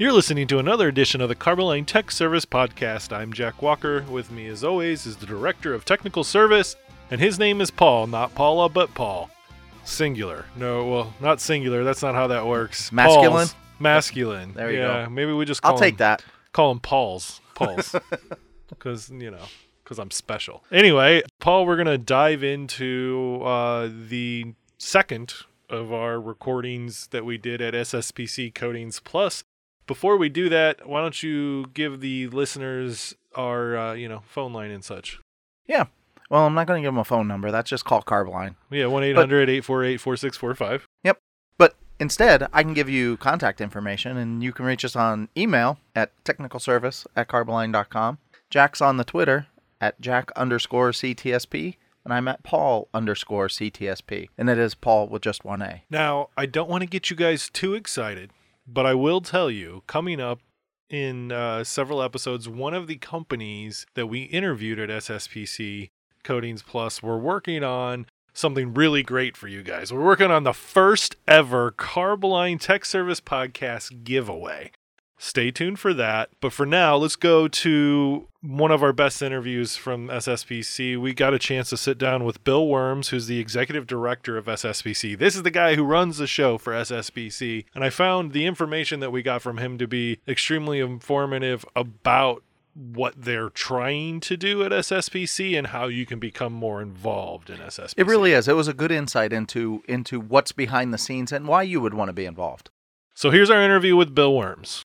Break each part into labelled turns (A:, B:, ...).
A: You're listening to another edition of the Carboline Tech Service Podcast. I'm Jack Walker. With me, as always, is the Director of Technical Service, and his name is Paul, not Paula, but Paul. Singular. No, well, not singular. That's not how that works.
B: Masculine?
A: Paul's. Masculine.
B: There you
A: yeah,
B: go.
A: Maybe we just call
B: I'll take
A: him,
B: that.
A: Call him Paul's. Paul's. Because, you know, because I'm special. Anyway, Paul, we're going to dive into uh, the second of our recordings that we did at SSPC Coatings Plus. Before we do that, why don't you give the listeners our, uh, you know, phone line and such?
B: Yeah. Well, I'm not going to give them a phone number. That's just call Carboline.
A: Yeah, 1 800 848 4645.
B: But instead, I can give you contact information, and you can reach us on email at technicalservice at carboline.com. Jack's on the Twitter at jack underscore CTSP, and I'm at Paul underscore CTSP. And it is Paul with just one A.
A: Now, I don't want to get you guys too excited, but I will tell you coming up in uh, several episodes, one of the companies that we interviewed at SSPC Coatings Plus, we're working on something really great for you guys. We're working on the first ever Carboline Tech Service Podcast giveaway. Stay tuned for that. But for now, let's go to one of our best interviews from SSPC. We got a chance to sit down with Bill Worms, who's the executive director of SSPC. This is the guy who runs the show for SSPC. And I found the information that we got from him to be extremely informative about what they're trying to do at SSPC and how you can become more involved in SSPC.
B: It really is. It was a good insight into into what's behind the scenes and why you would want to be involved.
A: So here's our interview with Bill Worms.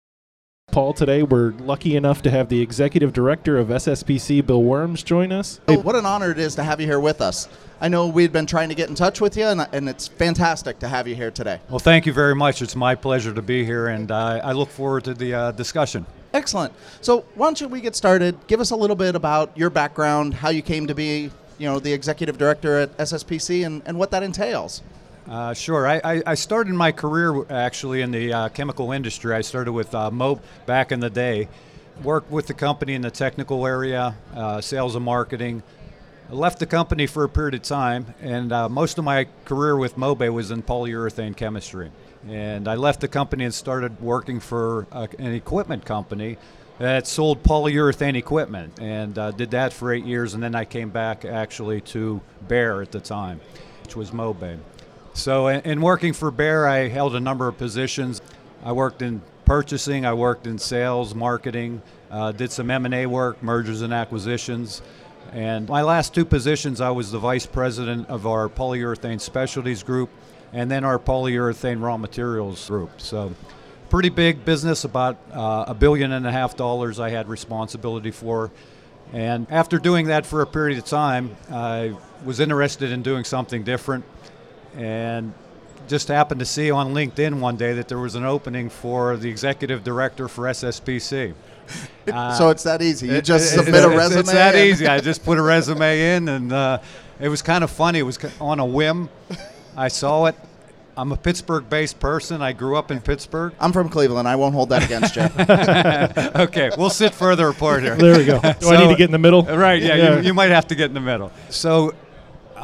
A: Paul, today we're lucky enough to have the executive director of SSPC, Bill Worms, join us.
C: Hey, what an honor it is to have you here with us. I know we'd been trying to get in touch with you, and, and it's fantastic to have you here today.
D: Well, thank you very much. It's my pleasure to be here, and uh, I look forward to the uh, discussion.
C: Excellent. So, why don't you we get started? Give us a little bit about your background, how you came to be, you know, the executive director at SSPC, and, and what that entails.
D: Uh, sure. I, I, I started my career actually in the uh, chemical industry. I started with uh, back in the day. Worked with the company in the technical area, uh, sales and marketing. I left the company for a period of time, and uh, most of my career with Mobay was in polyurethane chemistry. And I left the company and started working for uh, an equipment company that sold polyurethane equipment, and did that for eight years. And then I came back actually to Bayer at the time, which was Mobay. So, in, in working for Bayer, I held a number of positions. I worked in purchasing, I worked in sales, marketing, uh, did some M&A work, mergers and acquisitions. And my last two positions, I was the vice president of our polyurethane specialties group and then our polyurethane raw materials group. So, pretty big business, about uh, a billion and a half dollars I had responsibility for. And after doing that for a period of time, I was interested in doing something different and just happened to see on LinkedIn one day that there was an opening for the executive director for SSPC.
C: so it's that easy. You
D: It-
C: just
D: it-
C: submit a resume.
D: It's that easy. I just put a resume in, and uh, it was kind of funny. It was on a whim. I saw it. I'm a Pittsburgh-based person. I grew up in Pittsburgh.
C: I'm from Cleveland. I won't hold that against you.
D: okay, we'll sit further apart here.
A: There we go. Do I need to get in the middle?
D: Right, yeah,
A: Yeah.
D: You, you might have to get in the middle. So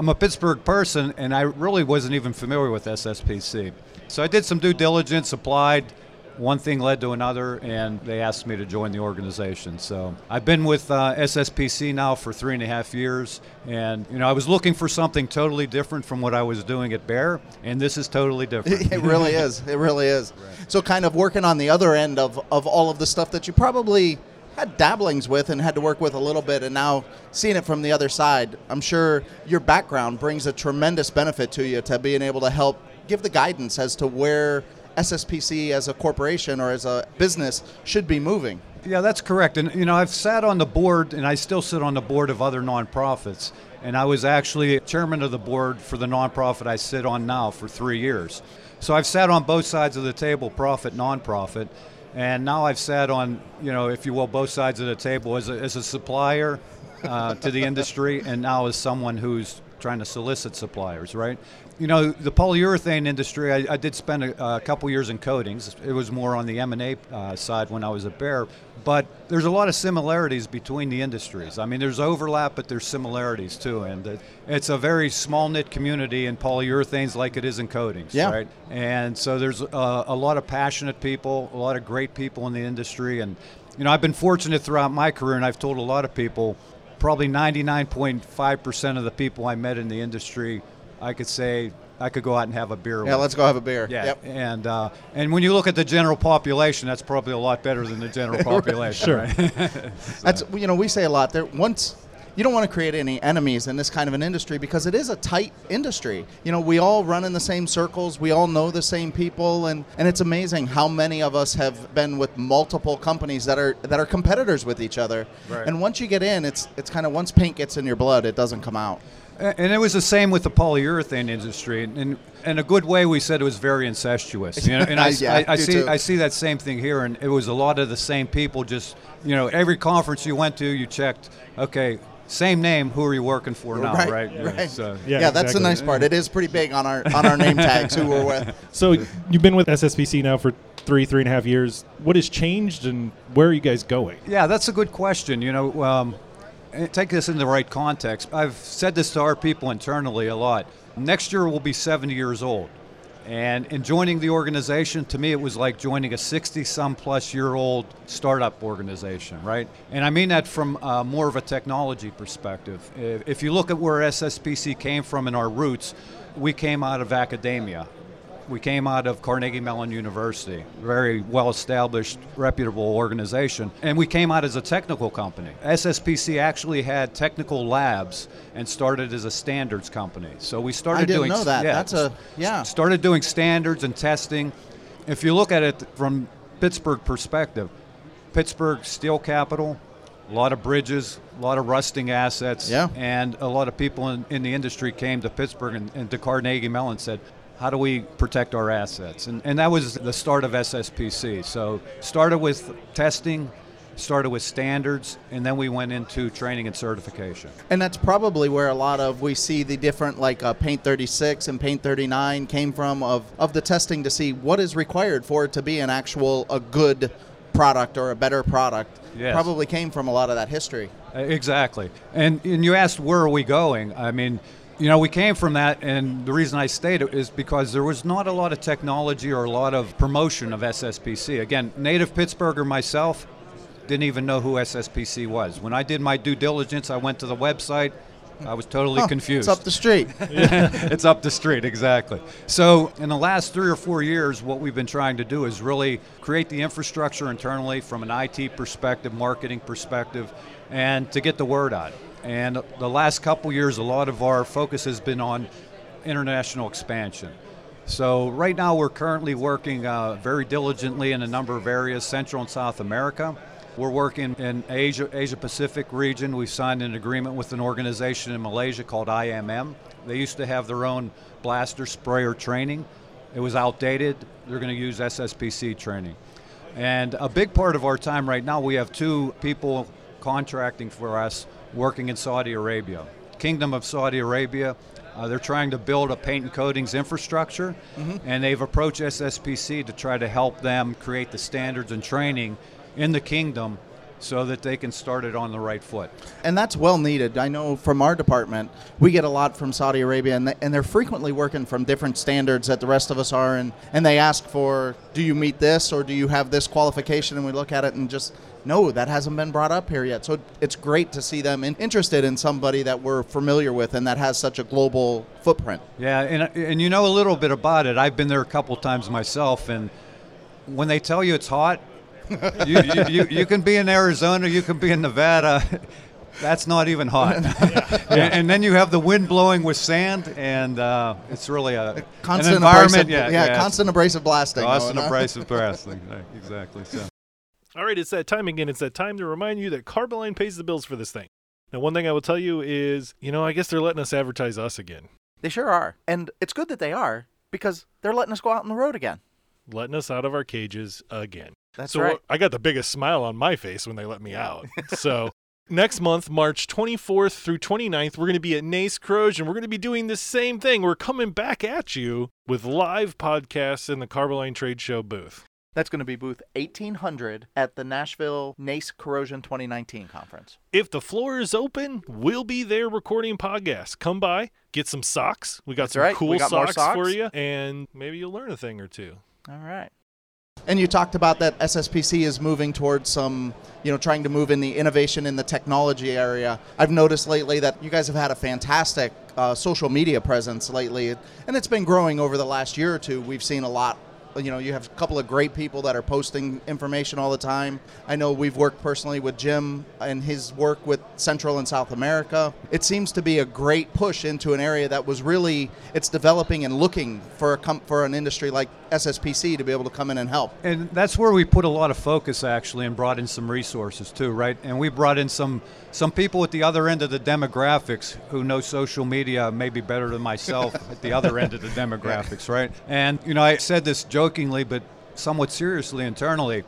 D: I'm a Pittsburgh person, and I really wasn't even familiar with SSPC. So I did some due diligence, applied. One thing led to another, and they asked me to join the organization. So I've been with uh, SSPC now for three and a half years, and you know I was looking for something totally different from what I was doing at Bayer, and this is totally different.
C: it really is. It really is. So, kind of working on the other end of, of all of the stuff that you probably had dabblings with and had to work with a little bit, and now seeing it from the other side, I'm sure your background brings a tremendous benefit to you to being able to help give the guidance as to where SSPC as a corporation or as a business should be moving.
D: Yeah, that's correct. And you know, I've sat on the board, and I still sit on the board of other nonprofits. And I was actually chairman of the board for the nonprofit I sit on now for three years. So I've sat on both sides of the table, profit, nonprofit, and now I've sat on, you know, if you will, both sides of the table as a, as a supplier uh, to the industry, and now as someone who's trying to solicit suppliers, right? You know, the polyurethane industry. I, I did spend a, a, couple years in coatings. It was more on the M and A uh, side when I was at Bayer, but there's a lot of similarities between the industries. I mean, there's overlap, but there's similarities too, and it's a very small knit community in polyurethanes, like it is in coatings,
C: yeah.
D: right? And so there's a, a lot of passionate people, a lot of great people in the industry, and you know, I've been fortunate throughout my career, and I've told a lot of people probably 99.5% of the people I met in the industry, I could say I could go out and have a beer.
C: Yeah,
D: with.
C: let's go have a beer.
D: Yeah,
C: yep.
D: and uh, and when you look at the general population, that's probably a lot better than the general population.
A: sure.
D: Right?
C: so. That's you know we say a lot there. Once you don't want to create any enemies in this kind of an industry because it is a tight industry. You know, we all run in the same circles, we all know the same people, and, and it's amazing how many of us have been with multiple companies that are that are competitors with each other.
D: Right.
C: And once you get in, it's it's kind of once paint gets in your blood, it doesn't come out.
D: And it was the same with the polyurethane industry. And in a good way, we said it was very incestuous. You know, and I,
C: yeah,
D: I, I see
C: too.
D: I see that same thing here. And it was a lot of the same people. Just you know, every conference you went to, you checked. Okay, same name. Who are you working for now?
C: Right,
D: Right. Yeah,
C: right.
D: so-
A: Yeah,
C: Yeah, that's the nice part. It is pretty big on our on our name tags who we're with.
E: So you've been with SSPC now for three, three and a half years. What has changed, and where are you guys going?
D: Yeah, that's a good question. You know, um, take this in the right context. I've said this to our people internally a lot. Next year we'll be 70 years old. And in joining the organization, to me, it was like joining a 60 some plus year old startup organization, right? And I mean that from uh, more of a technology perspective. If you look at where SSPC came from in our roots, we came out of academia. We came out of Carnegie Mellon University, very well established, reputable organization, and we came out as a technical company. SSPC actually had technical labs and started as a standards company. So we started
C: I didn't
D: doing
C: know that.
D: yeah,
C: That's a- yeah.
D: started doing standards and testing. If you look at it from Pittsburgh perspective, Pittsburgh steel capital, a lot of bridges, a lot of rusting assets,
C: Yeah.
D: and a lot of people in, in the industry came to Pittsburgh and, and to Carnegie Mellon said, how do we protect our assets? And, and that was the start of SSPC. So started with testing, started with standards, and then we went into training and certification.
C: And that's probably where a lot of we see the different like uh, Paint 36 and Paint 39 came from of of the testing to see what is required for it to be an actual a good product or a better product.
D: Yes.
C: Probably came from a lot of that history.
D: Exactly. And and you asked where are we going? I mean, you know, we came from that, and the reason I stayed is because there was not a lot of technology or a lot of promotion of SSPC. Again, native Pittsburgher myself, didn't even know who SSPC was. When I did my due diligence, I went to the website. I was totally confused.
C: It's up the street.
D: it's up the street, exactly. So, in the last three or four years, what we've been trying to do is really create the infrastructure internally from an IT perspective, marketing perspective, and to get the word out. And the last couple years, a lot of our focus has been on international expansion. So, right now, we're currently working uh, very diligently in a number of areas, Central and South America. We're working in Asia, Asia Pacific region. We've signed an agreement with an organization in Malaysia called IMM. They used to have their own blaster sprayer training. It was outdated. They're going to use SSPC training. And a big part of our time right now, we have two people contracting for us working in Saudi Arabia. Kingdom of Saudi Arabia, uh, they're trying to build a paint and coatings infrastructure, and they've approached SSPC to try to help them create the standards and training in the kingdom so that they can start it on the right foot.
C: and that's well needed. I know from our department, we get a lot from Saudi Arabia, and, they, and they're frequently working from different standards that the rest of us are, and, and they ask for, do you meet this or do you have this qualification? And we look at it and just, no, that hasn't been brought up here yet. So it's great to see them in, interested in somebody that we're familiar with and that has such a global footprint.
D: Yeah, and, and you know a little bit about it. I've been there a couple times myself, and when they tell you it's hot, you, you, you, you can be in Arizona, you can be in Nevada. That's not even hot. and, and then you have the wind blowing with sand, and uh, it's really a
C: Constant
D: an environment.
C: abrasive,
D: yeah,
C: yeah,
D: yeah,
C: constant abrasive blasting.
D: constant abrasive blasting. Right, exactly. So.
A: All right, it's that time again. It's that time to remind you that Carboline pays the bills for this thing. Now, one thing I will tell you is, you know, I guess they're letting us advertise us again,
B: They sure are. And it's good that they are because they're letting us go out on the road again.
A: letting us out of our cages again.
B: That's
A: so
B: right.
A: I got the biggest smile on my face when they let me out. so next month, March 24th through 29th, we're going to be at NACE Corrosion. We're going to be doing the same thing. We're coming back at you with live podcasts in the Carboline Trade Show booth.
B: That's going to be booth 1800 at the Nashville NACE Corrosion 2019 conference.
A: If the floor is open, we'll be there recording podcasts. Come by, get some socks. We got
B: That's
A: some
B: right.
A: cool
B: got
A: socks,
B: socks.
A: for you, and maybe you'll learn a thing or two.
B: All right.
C: And you talked about that SSPC is moving towards some, you know, trying to move in the innovation in the technology area. I've noticed lately that you guys have had a fantastic uh, social media presence lately, and it's been growing over the last year or two. We've seen a lot. You know, you have a couple of great people that are posting information all the time. I know we've worked personally with Jim and his work with Central and South America. It seems to be a great push into an area that was really it's developing and looking for a com- for an industry like SSPC to be able to come in and help.
D: And that's where we put a lot of focus actually and brought in some resources too, right? And we brought in some some people at the other end of the demographics who know social media maybe better than myself at the other end of the demographics, right? And you know, I said this jokingly but somewhat seriously internally.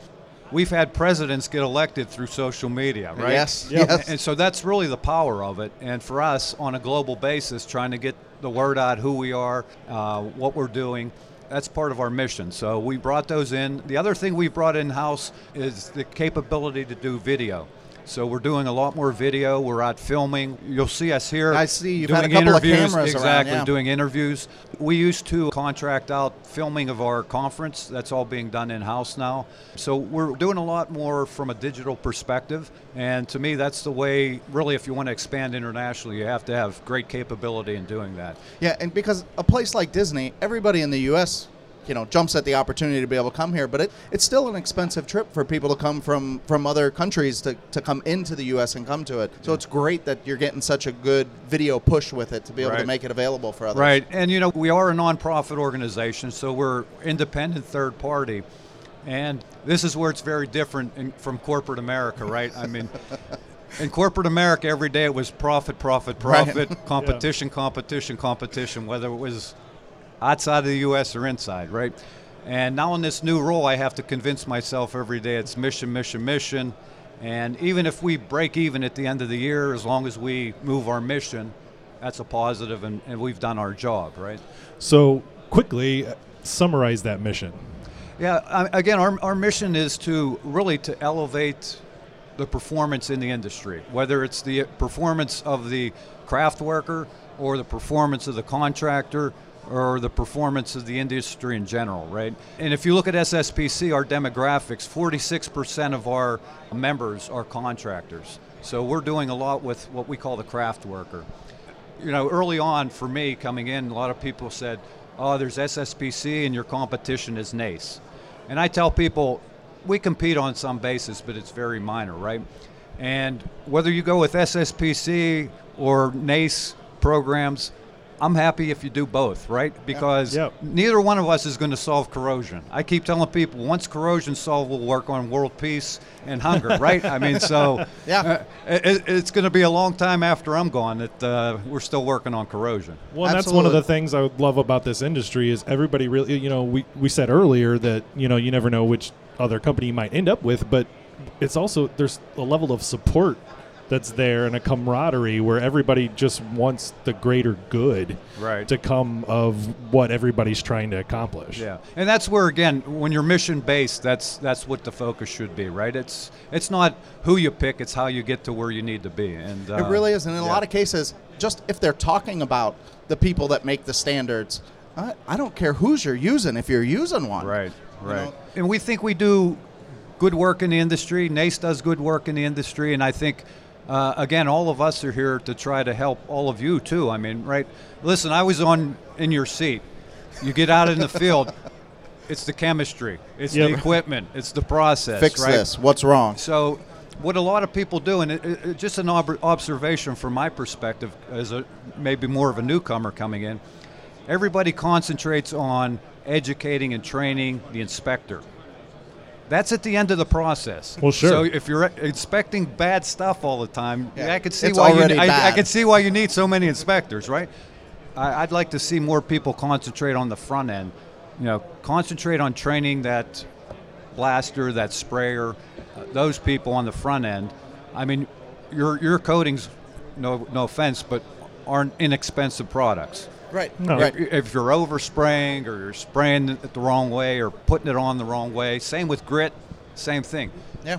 D: We've had presidents get elected through social media, right?
C: Yes,
E: Yeah.
C: yes.
D: And so that's really the power of it. And for us, on a global basis, trying to get the word out who we are, uh, what we're doing, that's part of our mission. So we brought those in. The other thing we brought in house is the capability to do video. So we're doing a lot more video. We're out filming. You'll see us here.
C: I see you've
D: doing
C: had a couple of
D: interviews.
C: cameras around,
D: exactly
C: yeah.
D: doing interviews. We used to contract out filming of our conference. That's all being done in house now. So we're doing a lot more from a digital perspective. And to me, that's the way. Really, if you want to expand internationally, you have to have great capability in doing that.
C: Yeah, and because a place like Disney, everybody in the U.S. you know jumps at the opportunity to be able to come here, but it, it's still an expensive trip for people to come from from other countries to, to come into the U.S. and come to it. So it's great that you're getting such a good video push with it to be able to make it available for others.
D: Right, and you know we are a nonprofit organization, so we're independent third party, and this is where it's very different in, from corporate America, right? I mean, in corporate America, every day it was profit, profit,
C: Right.
D: profit, competition, competition, competition, whether it was outside of the U.S. or inside, right? And now in this new role, I have to convince myself every day it's mission, mission, mission. And even if we break even at the end of the year, as long as we move our mission, that's a positive and, and we've done our job, right?
E: So quickly uh, summarize that mission.
D: Yeah, again, our, our mission is to really to elevate the performance in the industry, whether it's the performance of the craft worker or the performance of the contractor or the performance of the industry in general, right? And if you look at SSPC, our demographics, 46% of our members are contractors. So we're doing a lot with what we call the craft worker. You know, early on for me coming in, a lot of people said, oh, there's SSPC and your competition is NACE. And I tell people, we compete on some basis, but it's very minor, right? And whether you go with SSPC or NACE programs, I'm happy if you do both, right? Because
E: Yep.
D: neither one of us is going to solve corrosion. I keep telling people once corrosion's solved, we'll work on world peace and hunger, right? I mean, so
C: Yeah.
D: uh, it, it's going to be a long time after I'm gone that uh, we're still working on corrosion.
E: Well, and that's one of the things I would love about this industry is everybody really, you know, we, we said earlier that, you know, you never know which other company you might end up with, but it's also, there's a level of support that's there and a camaraderie where everybody just wants the greater good
D: Right.
E: to come of what everybody's trying to accomplish.
D: Yeah, and that's where again, when you're mission based, that's that's what the focus should be, right? It's it's not who you pick; it's how you get to where you need to be. And uh,
C: It really is, and in a lot of cases, just if they're talking about the people that make the standards, I, I don't care who's you're using if you're using one.
D: Right,
C: You
D: right.
C: know?
D: And we think we do good work in the industry. NACE does good work in the industry, and I think. Uh, again, all of us are here to try to help all of you too. I mean, right? Listen, I was on in your seat. You get out in the field. It's the chemistry. It's
E: Yep.
D: the equipment. It's the process.
C: Fix
D: right?
C: this. What's wrong?
D: So, what a lot of people do, and it, it, just an ob- observation from my perspective, as a maybe more of a newcomer coming in, everybody concentrates on educating and training the inspector. That's at the end of the process.
E: Well, sure.
D: So if you're inspecting bad stuff all the time,
C: Yeah,
D: I could see
C: it's
D: why you.
C: already
D: I, I could see why you need so many inspectors, right? I, I'd like to see more people concentrate on the front end. You know, concentrate on training that blaster, that sprayer, uh, those people on the front end. I mean, your your coatings, no no offense, but aren't inexpensive products.
C: Right.
E: No.
C: Right.
D: If you're overspraying or you're spraying it the wrong way or putting it on the wrong way, same with grit, same thing.
C: Yeah.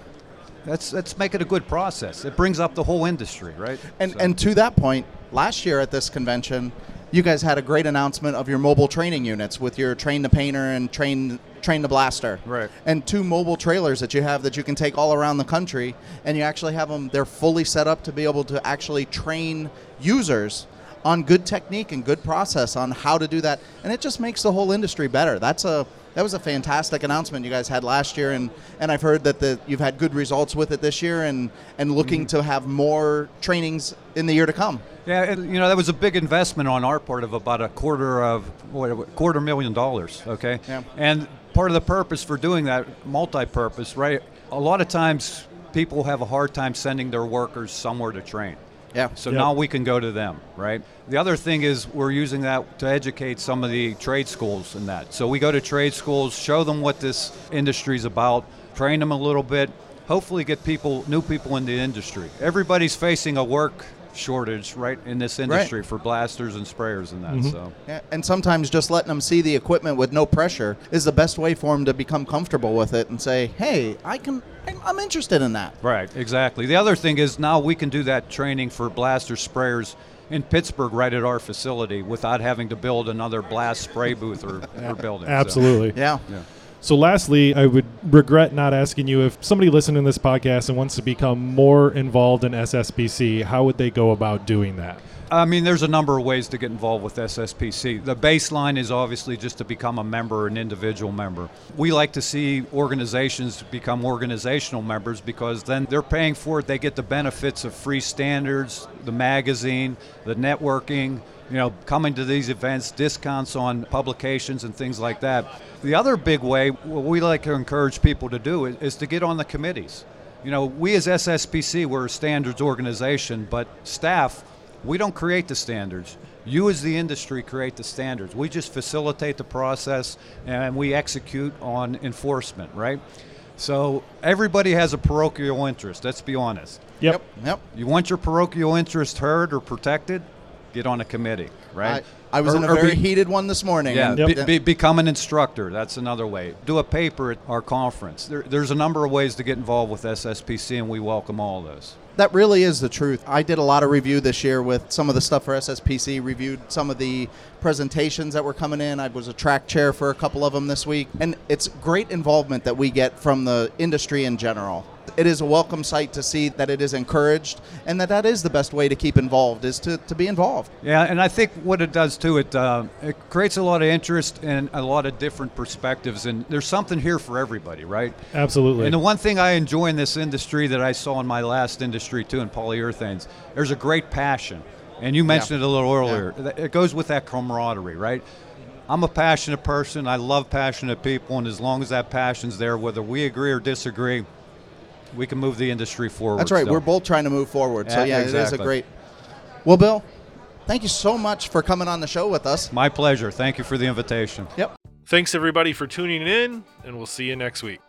D: Let's let's make it a good process. It brings up the whole industry, right?
C: And
D: So-
C: and to that point, last year at this convention, you guys had a great announcement of your mobile training units with your train the painter and train train the blaster.
D: Right.
C: And two mobile trailers that you have that you can take all around the country, and you actually have them. They're fully set up to be able to actually train users on good technique and good process on how to do that, and it just makes the whole industry better. That's a that was a fantastic announcement you guys had last year, and, and I've heard that the, you've had good results with it this year, and, and looking mm-hmm. to have more trainings in the year to come.
D: Yeah, it, you know that was a big investment on our part of about a quarter of what, what, quarter million dollars. Okay,
C: Yeah.
D: and part of the purpose for doing that, multi-purpose, right? A lot of times people have a hard time sending their workers somewhere to train.
C: Yeah.
D: So
E: Yep.
D: now we can go to them, right? The other thing is we're using that to educate some of the trade schools in that. So we go to trade schools, show them what this industry's about, train them a little bit, hopefully get people, new people in the industry. Everybody's facing a work shortage, right, in this industry for blasters and sprayers and that. Mm-hmm. So
C: Yeah, and sometimes just letting them see the equipment with no pressure is the best way for them to become comfortable with it and say, "Hey, I can. I'm- I'm interested in that."
D: Right, exactly. The other thing is now we can do that training for blaster sprayers in Pittsburgh right at our facility without having to build another blast spray booth or, or building. So-
E: Absolutely.
C: Yeah.
D: yeah.
E: So, lastly, I would regret not asking you if somebody listening to this podcast and wants to become more involved in SSPC, how would they go about doing that?
D: I mean, there's a number of ways to get involved with SSPC. The baseline is obviously just to become a member, an individual member. We like to see organizations become organizational members because then they're paying for it. They get the benefits of free standards, the magazine, the networking, you know, coming to these events, discounts on publications and things like that. The other big way, what we like to encourage people to do is, is to get on the committees. You know, we as SSPC, we're a standards organization, but staff, we don't create the standards. You, as the industry, create the standards. We just facilitate the process and we execute on enforcement, right? So everybody has a parochial interest, let's be honest.
E: Yep.
C: Yep.
D: You want your parochial interest heard or protected? Get on a committee, right?
C: I, I was
D: Or-
C: in a very
D: be-
C: heated one this morning.
D: yeah, be, be, become an instructor. That's another way. Do a paper at our conference. There, there's a number of ways to get involved with SSPC, and we welcome all those.
C: That really is the truth. I did a lot of review this year with some of the stuff for SSPC, reviewed some of the presentations that were coming in. I was a track chair for a couple of them this week. And it's great involvement that we get from the industry in general. It is a welcome sight to see that it is encouraged and that that is the best way to keep involved is to, to be involved.
D: Yeah, and I think what it does too, it uh, it creates a lot of interest and a lot of different perspectives, and there's something here for everybody, right?
E: Absolutely.
D: And the one thing I enjoy in this industry that I saw in my last industry too, in polyurethanes, there's a great passion. And you mentioned it a little earlier. Th- It goes with that camaraderie, right? I'm a passionate person. I love passionate people, and as long as that passion's there, whether we agree or disagree, we can move the industry forward.
C: That's right.
D: still.
C: We're both trying to move forward. So,
D: Yeah,
C: yeah, it is a great. Well, Bill, thank you so much for coming on the show with us.
D: My pleasure. Thank you for the invitation.
C: Yep.
A: Thanks everybody for tuning in, and we'll see you next week.